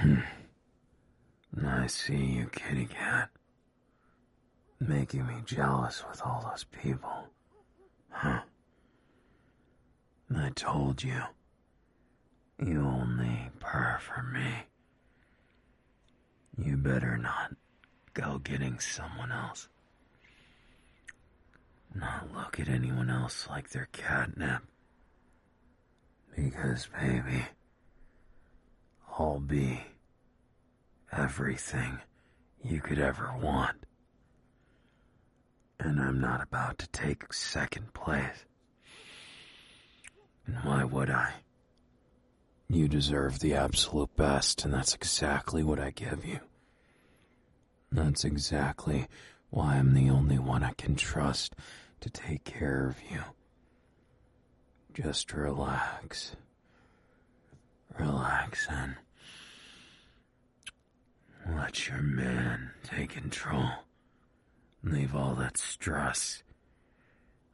Hmm. I see you, kitty cat. Making me jealous with all those people. Huh. I told you. You only purr for me. You better not go getting someone else. Not look at anyone else like they're catnip. Because, baby, I'll be everything you could ever want. And I'm not about to take second place. And why would I? You deserve the absolute best, and that's exactly what I give you. That's exactly why I'm the only one I can trust to take care of you. Just relax. Relax and let your man take control. Leave all that stress,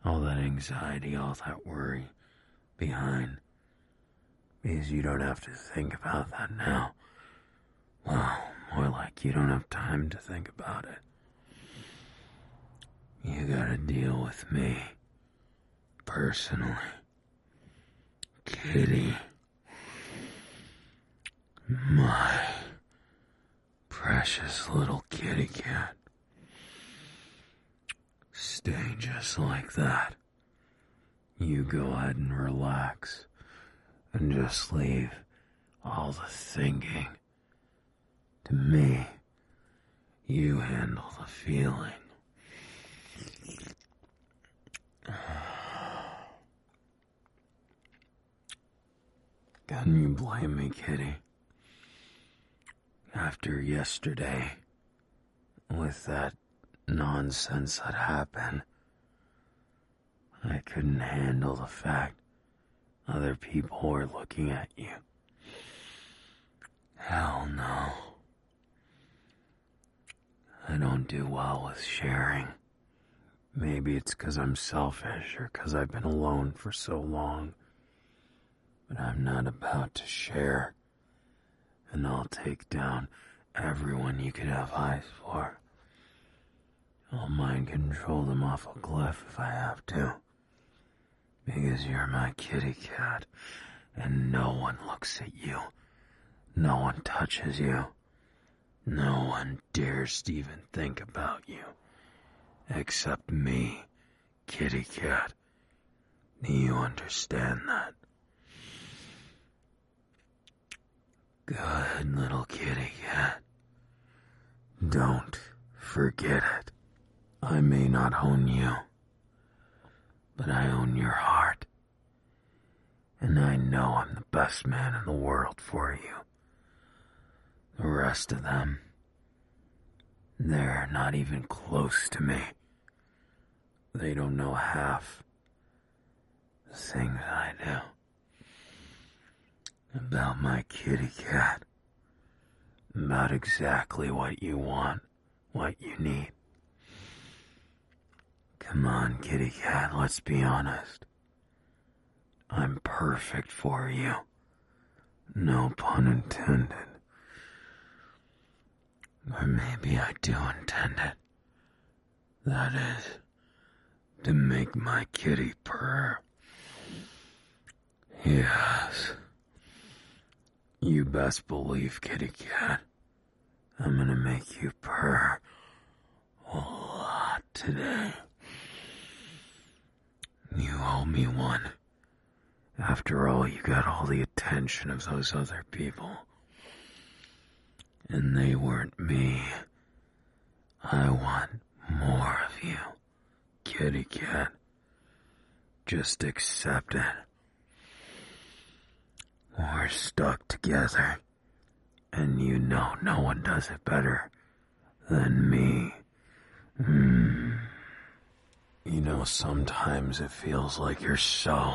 all that anxiety, all that worry behind. Because you don't have to think about that now. Well, more like you don't have time to think about it. You gotta deal with me. Personally. Kitty. My precious little kitty cat. Stay just like that. You go ahead and relax and just leave all the thinking to me. You handle the feeling. Can you blame me, Kitty? After yesterday, with that nonsense that happened, I couldn't handle the fact other people were looking at you. Hell no. I don't do well with sharing. Maybe it's because I'm selfish or because I've been alone for so long. But I'm not about to share. And I'll take down everyone you could have eyes for. I'll mind control them off a cliff if I have to. Because you're my kitty cat, and no one looks at you. No one touches you. No one dares to even think about you. Except me, kitty cat. Do you understand that? Good little kitty cat. Don't forget it. I may not own you but I own your heart. And I know I'm the best man in the world for you. The rest of them, they're not even close to me. They don't know half the things I do. About my kitty cat. About exactly what you want, what you need. Come on, kitty cat, let's be honest. I'm perfect for you. No pun intended. Or maybe I do intend it. That is, to make my kitty purr. Yes. You best believe, kitty cat. I'm gonna make you purr a lot today. You owe me one. After all, you got all the attention of those other people. And they weren't me. I want more of you, kitty cat. Just accept it. We're stuck together. And you know no one does it better than me. Hmm. You know, sometimes it feels like you're so,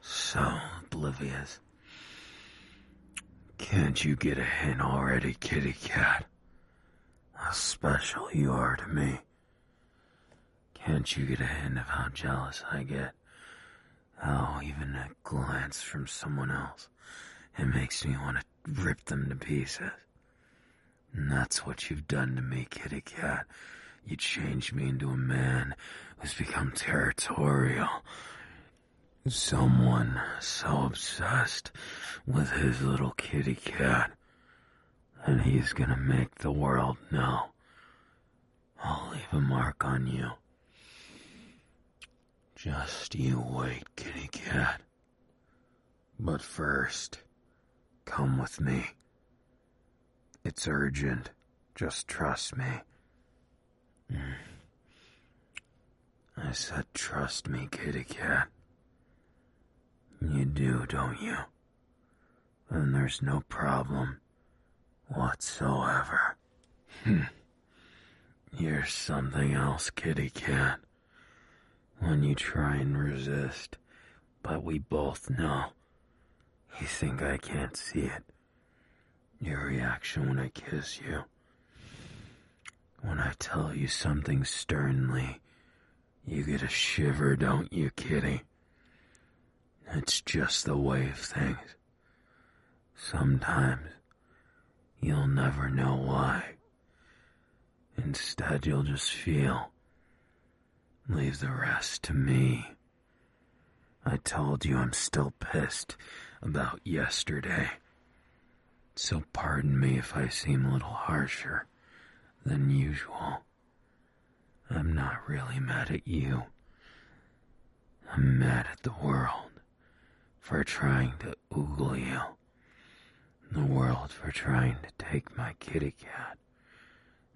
so oblivious. Can't you get a hint already, kitty cat? How special you are to me. Can't you get a hint of how jealous I get? How even a glance from someone else, it makes me want to rip them to pieces. And that's what you've done to me, kitty cat. You changed me into a man who's become territorial. Someone so obsessed with his little kitty cat that he's gonna make the world know. I'll leave a mark on you. Just you wait, kitty cat. But first, come with me. It's urgent. Just trust me. Mm. I said trust me, kitty cat. You do, don't you? Then there's no problem whatsoever. Hmm. You're something else, kitty cat. When you try and resist, but we both know. You think I can't see it. Your reaction when I kiss you. When I tell you something sternly, you get a shiver, don't you, kitty? It's just the way of things. Sometimes you'll never know why. Instead, you'll just feel. Leave the rest to me. I told you I'm still pissed about yesterday. So pardon me if I seem a little harsher than usual. I'm not really mad at you. I'm mad at the world for trying to oogle you. The world for trying to take my kitty cat.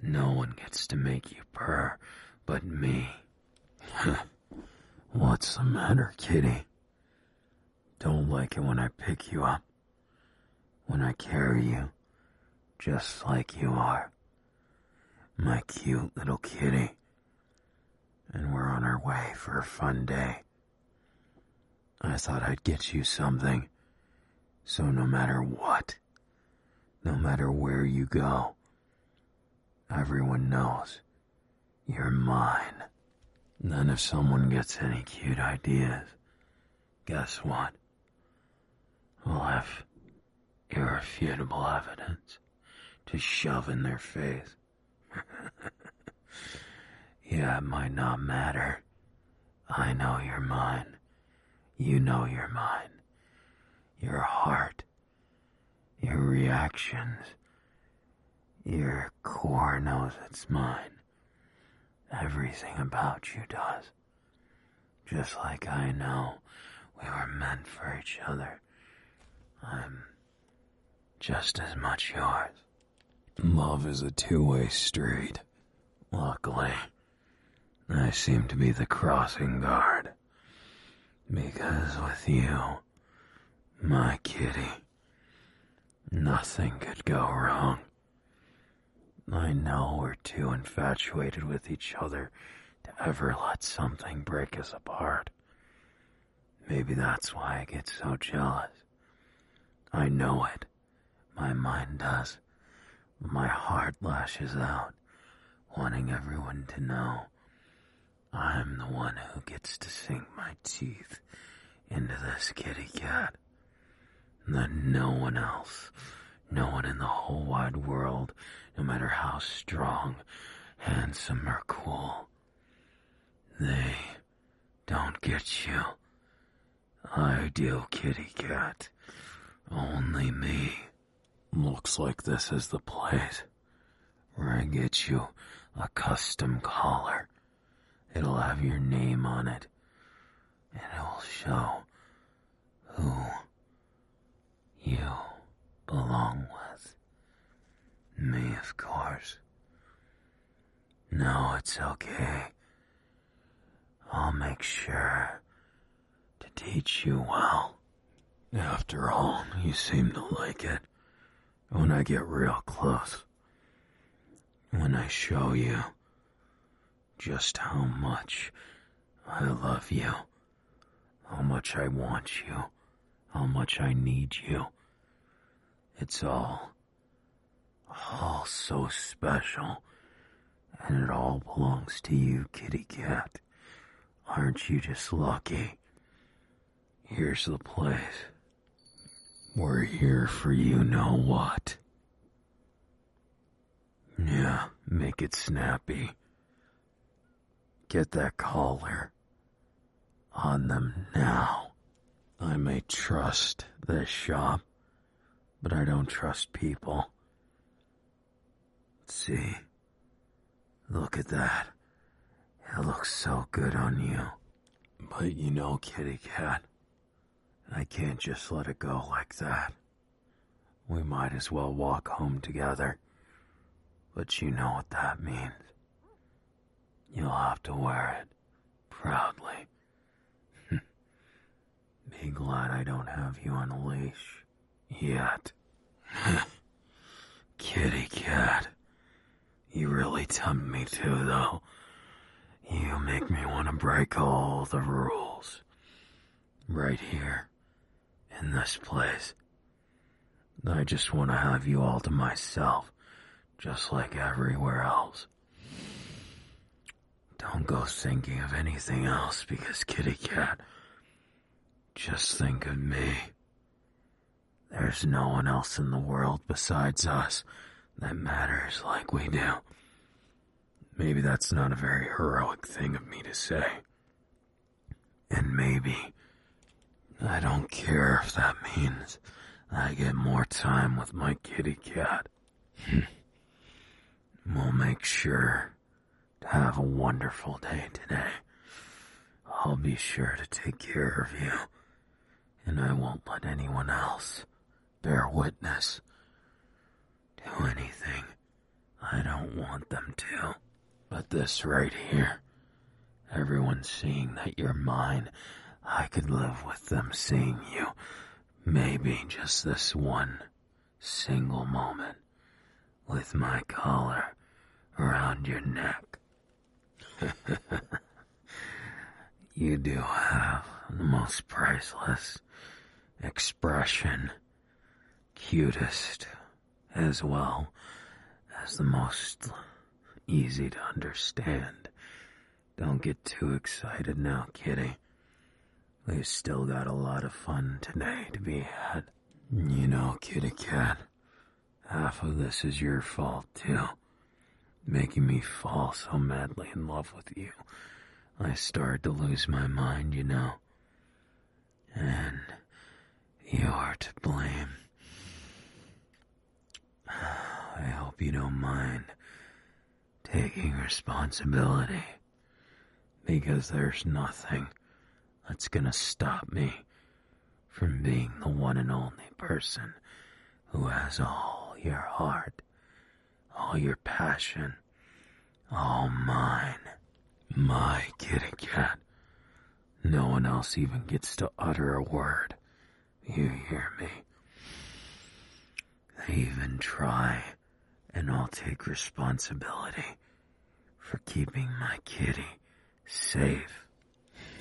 No one gets to make you purr but me. What's the matter, kitty? Don't like it when I pick you up. When I carry you, just like you are. My cute little kitty. And we're on our way for a fun day. I thought I'd get you something. So no matter what, no matter where you go, everyone knows you're mine. Then if someone gets any cute ideas, guess what? We'll have irrefutable evidence to shove in their face. yeah, it might not matter. I know you're mine. You know you're mine. Your heart, your reactions, your core knows it's mine. Everything about you does. Just like I know we were meant for each other. I'm just as much yours. Love is a two-way street. Luckily, I seem to be the crossing guard. Because with you, my kitty, nothing could go wrong. I know we're too infatuated with each other to ever let something break us apart. Maybe that's why I get so jealous. I know it. My mind does. My heart lashes out, wanting everyone to know I'm the one who gets to sink my teeth into this kitty cat. And that no one else, no one in the whole wide world no matter how strong, handsome, or cool. They don't get you. I do, kitty cat. Only me. Looks like this is the place where I get you a custom collar. It'll have your name on it, and it will show who you belong with. Me, of course. No, it's okay. I'll make sure to teach you well. After all, you seem to like it when I get real close. When I show you just how much I love you, how much I want you, how much I need you. It's all all so special. And it all belongs to you, kitty cat. Aren't you just lucky? Here's the place. We're here for you know what. Yeah, make it snappy. Get that collar on them now. I may trust this shop, but I don't trust people. See, look at that. It looks so good on you. But you know, kitty cat, I can't just let it go like that. We might as well walk home together. But you know what that means. You'll have to wear it proudly. Be glad I don't have you on a leash yet. Kitty cat. You really tempt me to, though. You make me want to break all the rules. Right here. In this place. I just want to have you all to myself. Just like everywhere else. Don't go thinking of anything else because kitty cat. Just think of me. There's no one else in the world besides us that matters like we do. Maybe that's not a very heroic thing of me to say. And maybe I don't care if that means I get more time with my kitty cat. Hmm. we'll make sure to have a wonderful day today. I'll be sure to take care of you, and I won't let anyone else bear witness to anything I don't want them to. But this right here, everyone seeing that you're mine, I could live with them seeing you. Maybe just this one single moment with my collar around your neck. you do have the most priceless expression, cutest as well as the most easy to understand. Don't get too excited now, kitty. We've still got a lot of fun today to be had. You know, kitty cat, half of this is your fault, too. Making me fall so madly in love with you. I started to lose my mind, you know. And you're to blame. I hope you don't mind taking responsibility because there's nothing that's gonna stop me from being the one and only person who has all your heart, all your passion, all mine, my kitty cat. No one else even gets to utter a word. You hear me? They even try and I'll take responsibility for keeping my kitty safe.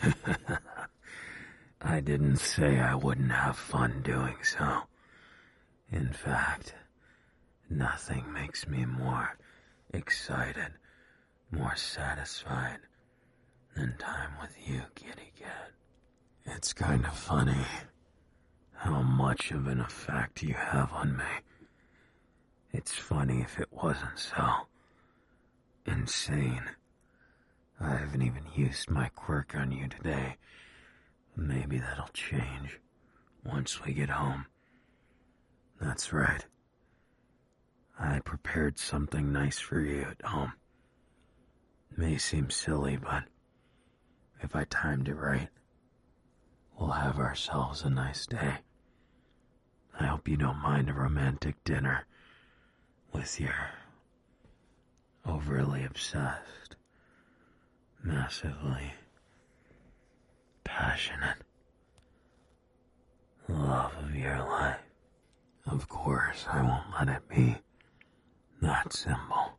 I didn't say I wouldn't have fun doing so. In fact, nothing makes me more excited, more satisfied than time with you, kitty cat. It's kind of funny how much of an effect you have on me. It's funny if it wasn't so. Insane. I haven't even used my quirk on you today. Maybe that'll change once we get home. That's right. I prepared something nice for you at home. May seem silly, but if I timed it right, we'll have ourselves a nice day. I hope you don't mind a romantic dinner with your overly obsessed, massively passionate love of your life. Of course, I won't let it be that simple.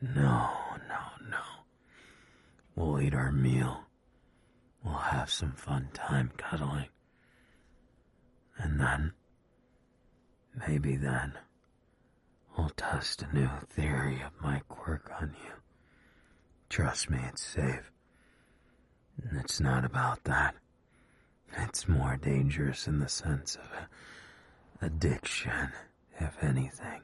No, no, no. We'll eat our meal. We'll have some fun time cuddling. And then, maybe then, I'll test a new theory of my quirk on you. Trust me, it's safe. It's not about that. It's more dangerous in the sense of addiction, if anything.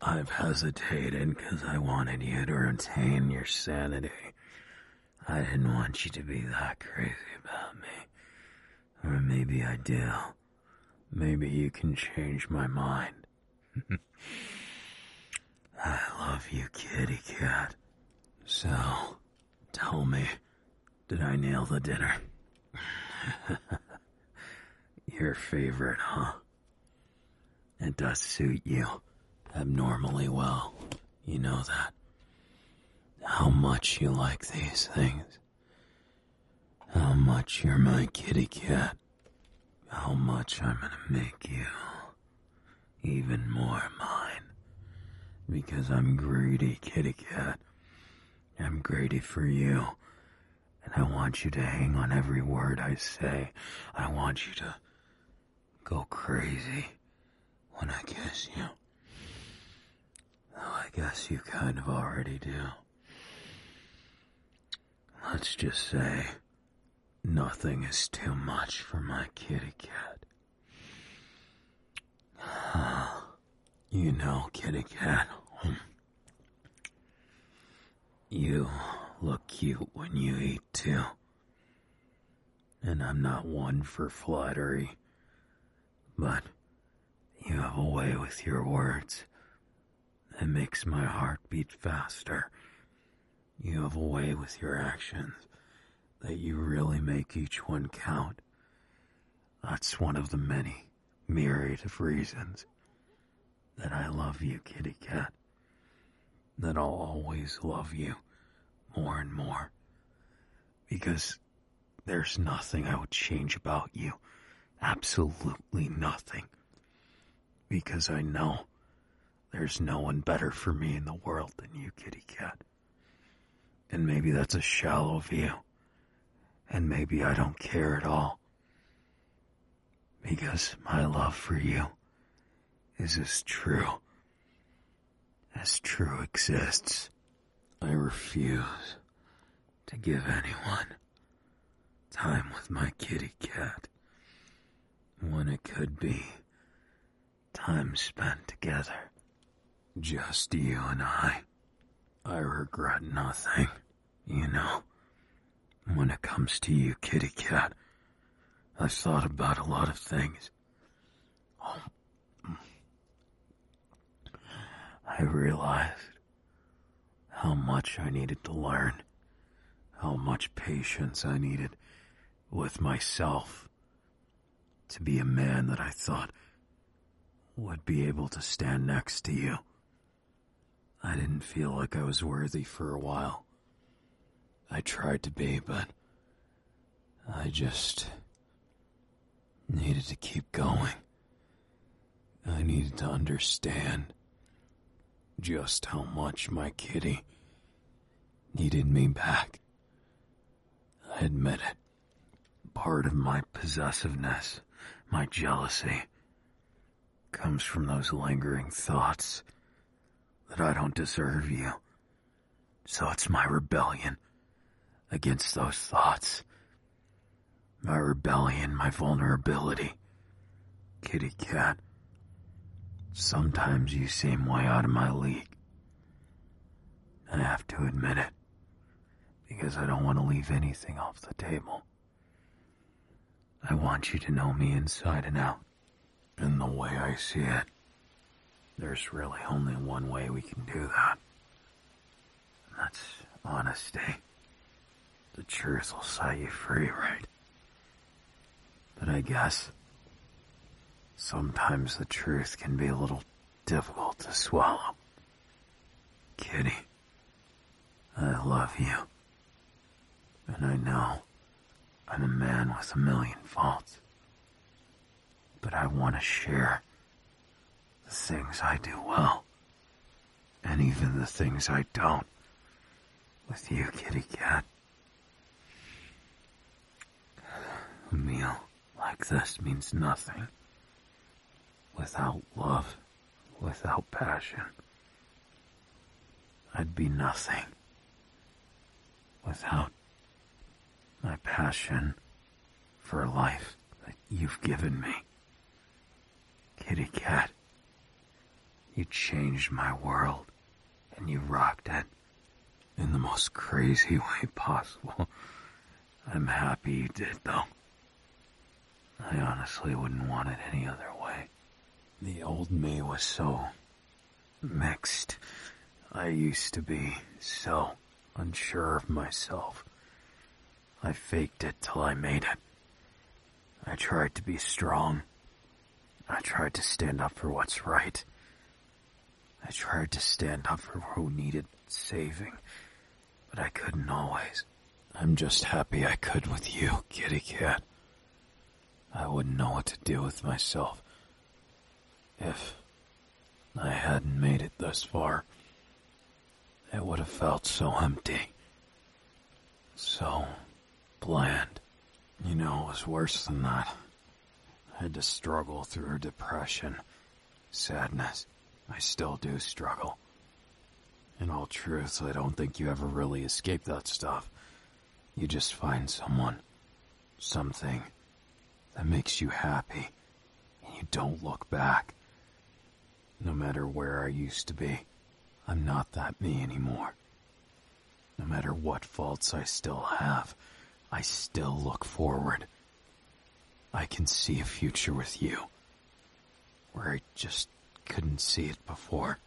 I've hesitated because I wanted you to retain your sanity. I didn't want you to be that crazy about me. Or maybe I do. Maybe you can change my mind. I love you, kitty cat. So, tell me, did I nail the dinner? Your favorite, huh? It does suit you abnormally well. You know that. How much you like these things. How much you're my kitty cat. How much I'm gonna make you even more mine. Because I'm greedy, kitty cat. I'm greedy for you. And I want you to hang on every word I say. I want you to go crazy when I kiss you. Though I guess you kind of already do. Let's just say nothing is too much for my kitty cat. you know, kitty cat. You look cute when you eat too. And I'm not one for flattery, but you have a way with your words that makes my heart beat faster. You have a way with your actions that you really make each one count. That's one of the many myriad of reasons that I love you, kitty cat. That I'll always love you more and more. Because there's nothing I would change about you. Absolutely nothing. Because I know there's no one better for me in the world than you, kitty cat. And maybe that's a shallow view. And maybe I don't care at all. Because my love for you is as true as true exists. I refuse to give anyone time with my kitty cat when it could be time spent together. Just you and I. I regret nothing, you know. When it comes to you, kitty cat, I've thought about a lot of things. Oh. I realized how much I needed to learn, how much patience I needed with myself to be a man that I thought would be able to stand next to you. I didn't feel like I was worthy for a while. I tried to be, but I just needed to keep going. I needed to understand just how much my kitty needed me back. I admit it. Part of my possessiveness, my jealousy, comes from those lingering thoughts that I don't deserve you. So it's my rebellion against those thoughts. My rebellion, my vulnerability. Kitty cat. Sometimes you seem way out of my league. I have to admit it. Because I don't want to leave anything off the table. I want you to know me inside and out. In the way I see it. There's really only one way we can do that. And that's honesty. The truth will set you free, right? But I guess sometimes the truth can be a little difficult to swallow. Kitty, I love you. And I know I'm a man with a million faults. But I want to share the things I do well, and even the things I don't, with you, kitty cat. A meal like this means nothing without love, without passion. I'd be nothing without my passion for life that you've given me. Kitty cat, you changed my world, and you rocked it in the most crazy way possible. I'm happy you did, though. I honestly wouldn't want it any other way. The old me was so mixed. I used to be so unsure of myself. I faked it till I made it. I tried to be strong. I tried to stand up for what's right. I tried to stand up for who needed saving, but I couldn't always. I'm just happy I could with you, kitty cat. I wouldn't know what to do with myself if I hadn't made it thus far. It would have felt so empty. So bland. You know, it was worse than that. I had to struggle through depression, sadness. I still do struggle. In all truth, I don't think you ever really escape that stuff. You just find someone, something that makes you happy, and you don't look back. No matter where I used to be, I'm not that me anymore. No matter what faults I still have, I still look forward. I can see a future with you, where I just couldn't see it before.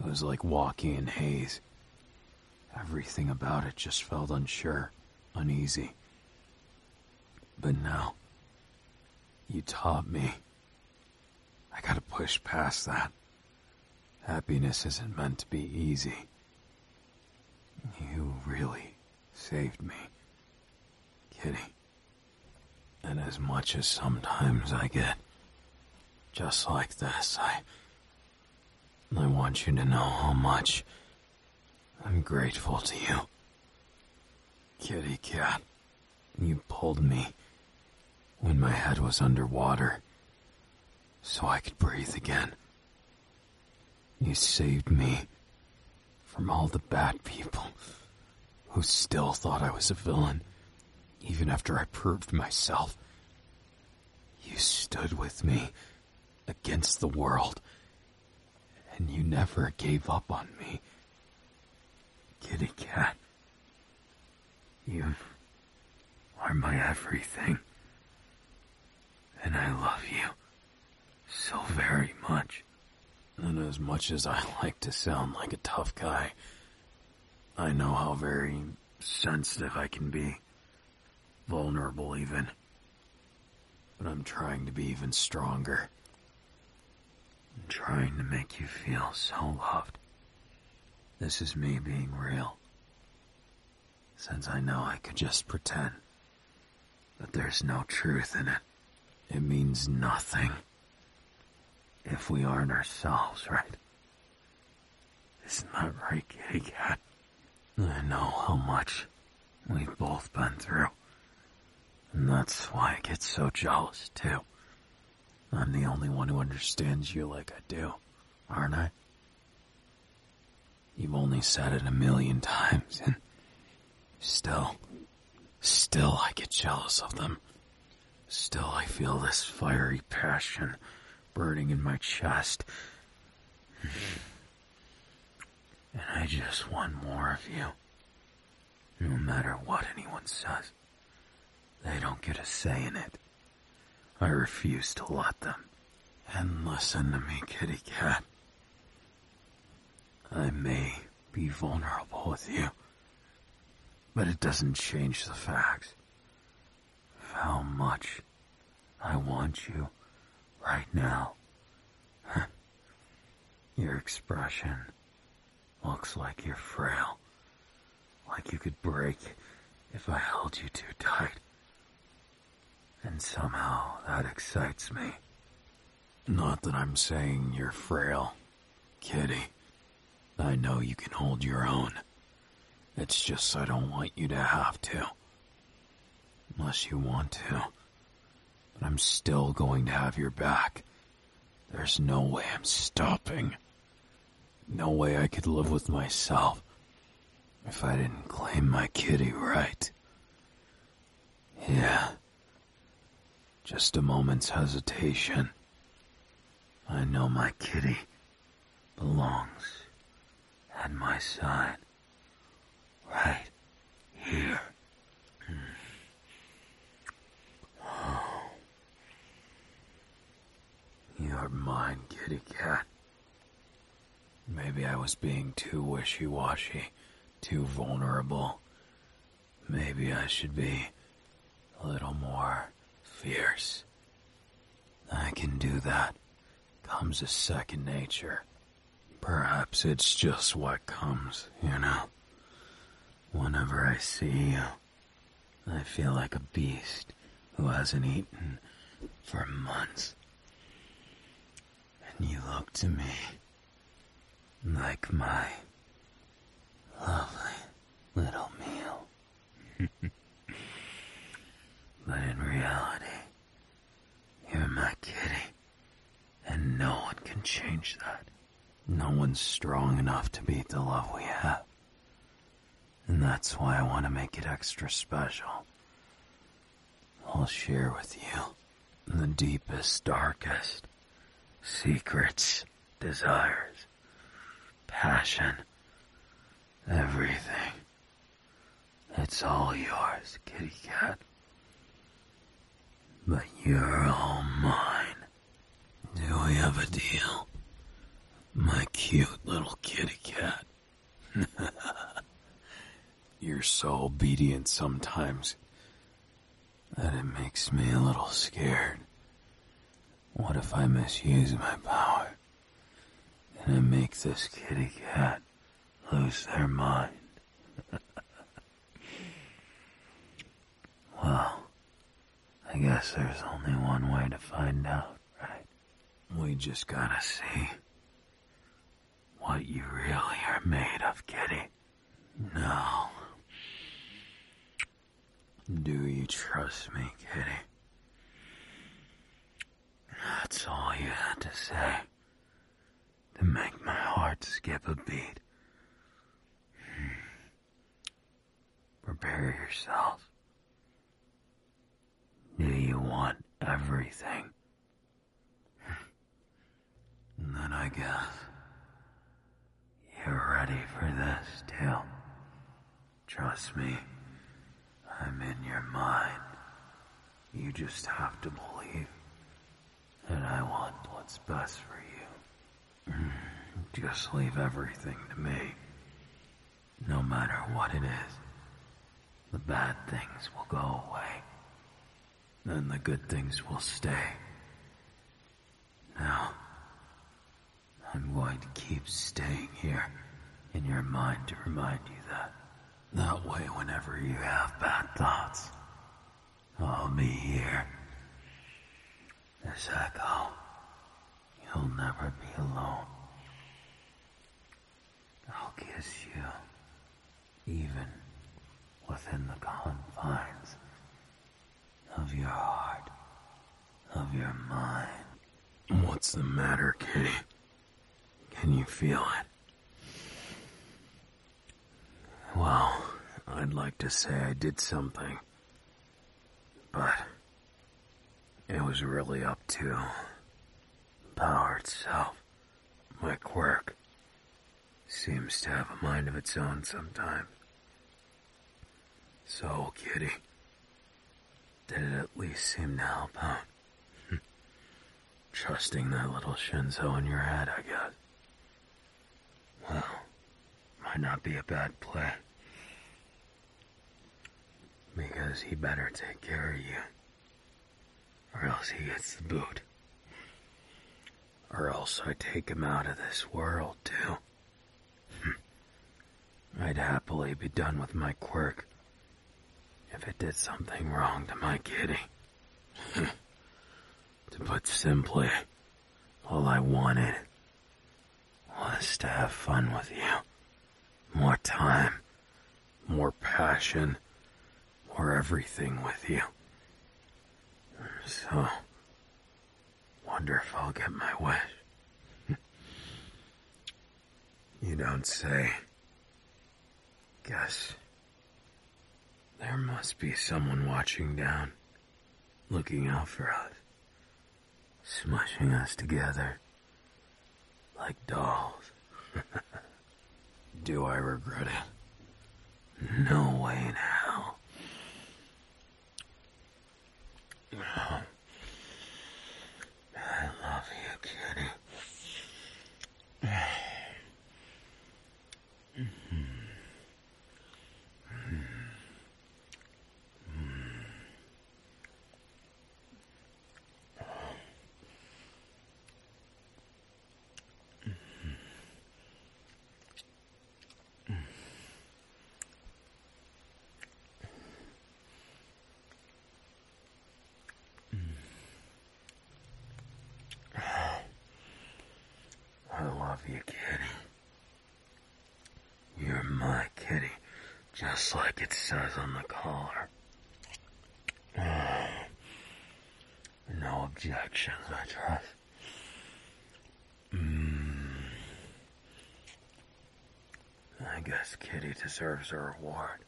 It was like walking in haze. Everything about it just felt unsure, uneasy. But now, you taught me. I gotta push past that. Happiness isn't meant to be easy. You really saved me, Kitty. And as much as sometimes I get just like this, I. I want you to know how much I'm grateful to you. Kitty cat, you pulled me when my head was underwater so I could breathe again. You saved me from all the bad people who still thought I was a villain, even after I proved myself. You stood with me against the world, and you never gave up on me. Kitty cat, you are my everything, and I love you so very much. And as much as I like to sound like a tough guy, I know how very sensitive I can be. Vulnerable even. But I'm trying to be even stronger. I'm trying to make you feel so loved. This is me being real. Since I know I could just pretend. But there's no truth in it. It means nothing if we aren't ourselves, right? Isn't that right, kitty cat? I know how much we've both been through. And that's why I get so jealous, too. I'm the only one who understands you like I do, aren't I? You've only said it a million times, and still, still I get jealous of them. Still I feel this fiery passion burning in my chest. And I just want more of you. No matter what anyone says, they don't get a say in it. I refuse to let them. And listen to me, kitty cat. I may be vulnerable with you, but it doesn't change the facts how much I want you right now. Your expression looks like you're frail. Like you could break if I held you too tight. And somehow that excites me. Not that I'm saying you're frail, kitty. I know you can hold your own. It's just I don't want you to have to. Unless you want to. But I'm still going to have your back. There's no way I'm stopping. No way I could live with myself if I didn't claim my kitty right. Yeah. Just a moment's hesitation, I know my kitty belongs at my side. Right here. You're mine, kitty cat. Maybe I was being too wishy-washy, too vulnerable. Maybe I should be a little more fierce. I can do that. Comes as second nature. Perhaps it's just what comes, you know. Whenever I see you, I feel like a beast who hasn't eaten for months. You look to me like my lovely little meal. but in reality, you're my kitty, and no one can change that. No one's strong enough to beat the love we have. And that's why I want to make it extra special. I'll share with you the deepest, darkest secrets, desires, passion, everything. It's all yours, kitty cat. But you're all mine. Do we have a deal? My cute little kitty cat. You're so obedient sometimes that it makes me a little scared. What if I misuse my power and I make this kitty cat lose their mind? well, I guess there's only one way to find out, right? We just gotta see what you really are made of, kitty. No. Do you trust me, kitty? That's all you had to say to make my heart skip a beat. Hmm. Prepare yourself. Do you want everything? Hmm. then I guess you're ready for this, too. Trust me, I'm in your mind. You just have to believe that I want what's best for you. Mm, just leave everything to me. No matter what it is, the bad things will go away. Then the good things will stay. Now, I'm going to keep staying here in your mind to remind you that. That way, whenever you have bad thoughts, I'll be here. As Echo, you'll never be alone. I'll kiss you, even within the confines of your heart, of your mind. What's the matter, kitty? Can you feel it? Well, I'd like to say I did something, but it was really up to power itself. My quirk seems to have a mind of its own sometimes. So, kitty, did it at least seem to help out? Trusting that little Shinso in your head, I guess. Well, might not be a bad play. Because he better take care of you. Or else he gets the boot. Or else I take him out of this world, too. Hmm. I'd happily be done with my quirk if it did something wrong to my kitty. Hmm. to put simply, all I wanted was to have fun with you. More time, more passion, more everything with you. So, uh, wonder if I'll get my wish. you don't say. Guess there must be someone watching down, looking out for us, smushing us together like dolls. Do I regret it? No way in hell. I love you, kitty. I love you, kitty. You're my kitty, just like it says on the collar. No objections, I trust. Mm. I guess Kitty deserves a reward.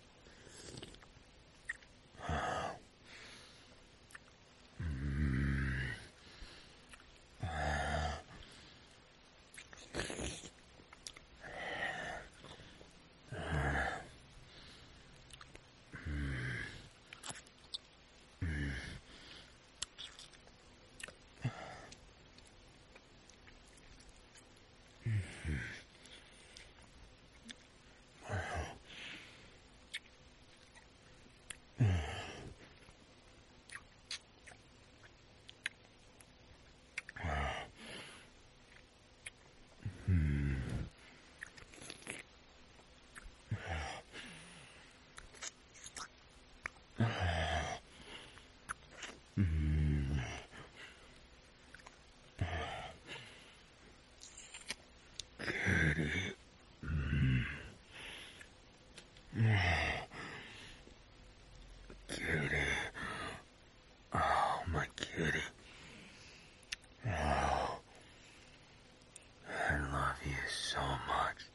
Kitty. Oh, my kitty. Oh. I love you so much.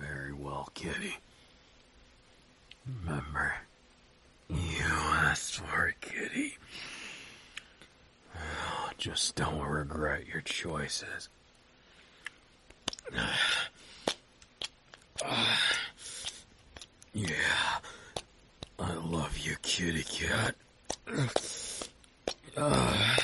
Very well, kitty. Remember, you asked for it, kitty. Just don't regret your choices. Yeah, I love you, kitty cat. I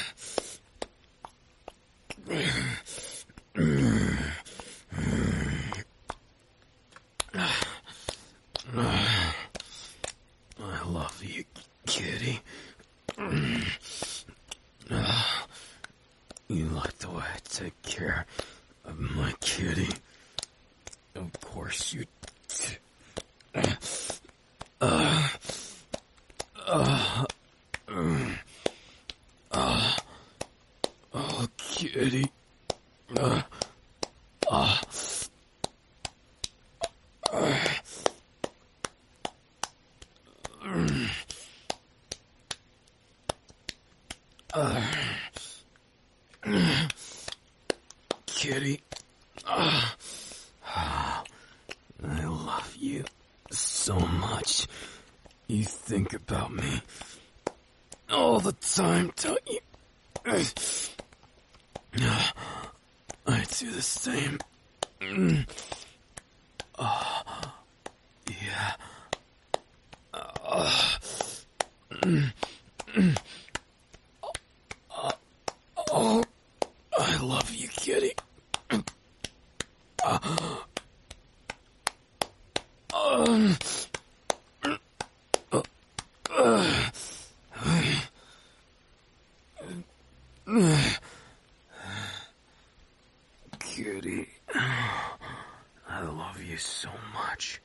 love you, kitty. You like the way I take care of my kitty. Of course you do. Oh, kitty. Kitty. Ah. I love you so much. You think about me all the time, don't you? I do the same. Ah, yeah. Ah. Oh, I love you, kitty. Um, Kitty, I love you so much.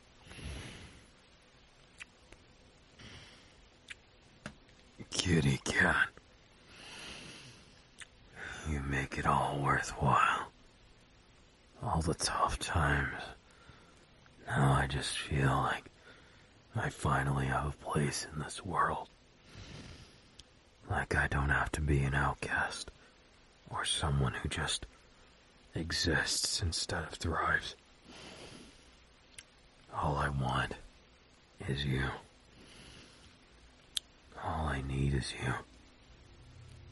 kitty cat. You make it all worthwhile. All the tough times. Now I just feel like I finally have a place in this world. Like I don't have to be an outcast or someone who just exists instead of thrives. All I want is you. All I need is you.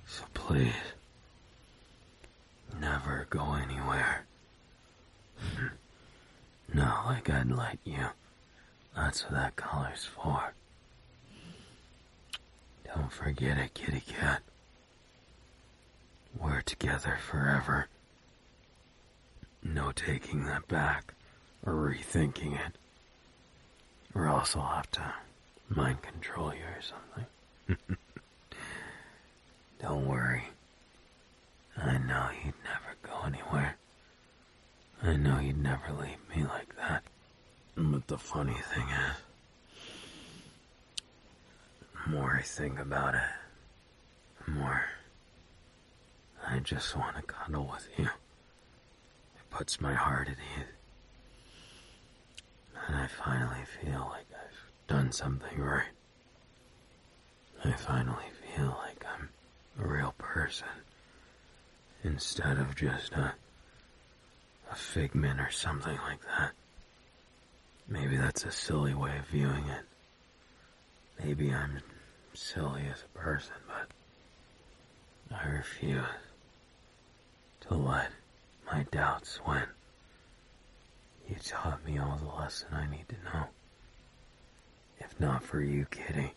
So please, never go anywhere. Not like I'd let you. That's what that collar's for. Don't forget it, kitty cat. We're together forever. No taking that back or rethinking it. Or else I'll have to mind control you or something. Don't worry. I know you'd never go anywhere. I know you'd never leave me like that. But the funny thing is, the more I think about it, the more I just want to cuddle with you. It puts my heart at ease. And I finally feel like I've done something right. I finally feel like I'm a real person instead of just a, a figment or something like that. Maybe that's a silly way of viewing it. Maybe I'm silly as a person, but I refuse to let my doubts win. You taught me all the lesson I need to know. If not for you, Kitty,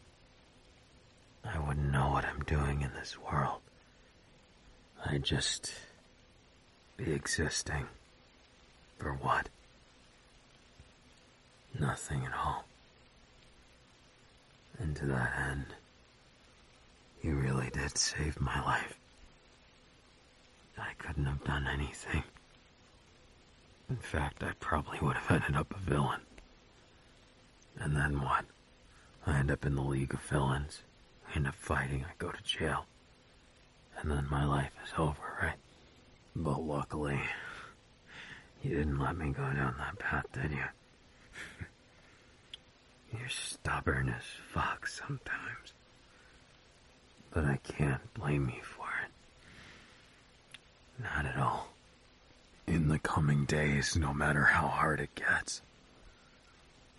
I wouldn't know what I'm doing in this world. I'd just be existing. For what? Nothing at all. And to that end, you really did save my life. I couldn't have done anything. In fact, I probably would have ended up a villain. And then what? I end up in the League of Villains. I end up fighting, I go to jail. And then my life is over, right? But luckily, you didn't let me go down that path, did you? You're stubborn as fuck sometimes. But I can't blame you for it. Not at all. In the coming days, no matter how hard it gets,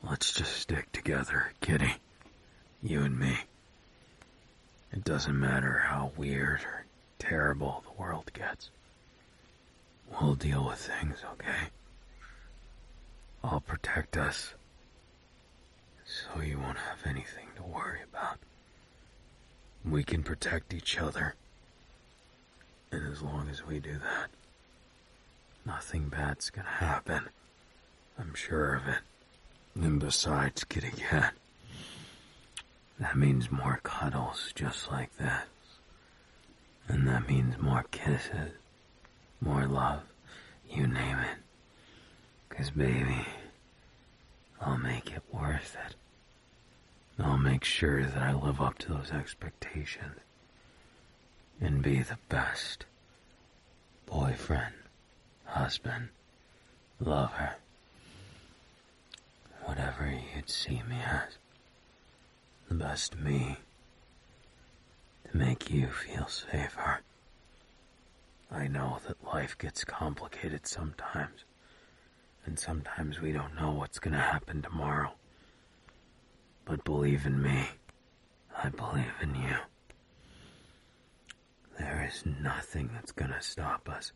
let's just stick together, kitty. You and me. It doesn't matter how weird or terrible the world gets. We'll deal with things, okay? I'll protect us so you won't have anything to worry about. We can protect each other. And as long as we do that, nothing bad's gonna happen. I'm sure of it. And besides, kitty cat, that means more cuddles just like this. And that means more kisses, more love, you name it. Cause baby, I'll make it worth it. I'll make sure that I live up to those expectations and be the best boyfriend, husband, lover, whatever you'd see me as. The best me to make you feel safer. I know that life gets complicated sometimes, and sometimes we don't know what's going to happen tomorrow. But believe in me. I believe in you. There is nothing that's gonna stop us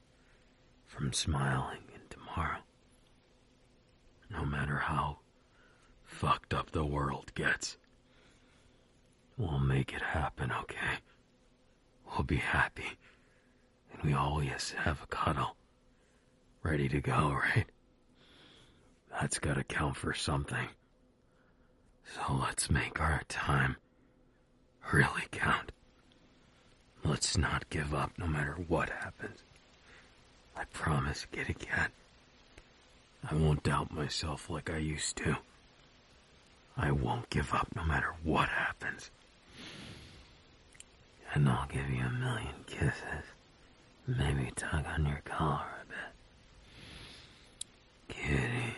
from smiling in tomorrow. No matter how fucked up the world gets. We'll make it happen, okay? We'll be happy. And we always have a cuddle. Ready to go, right? That's gotta count for something. So let's make our time really count. Let's not give up no matter what happens. I promise, kitty cat. I won't doubt myself like I used to. I won't give up no matter what happens. and I'll give you a million kisses. Maybe tug on your collar a bit. Kitty.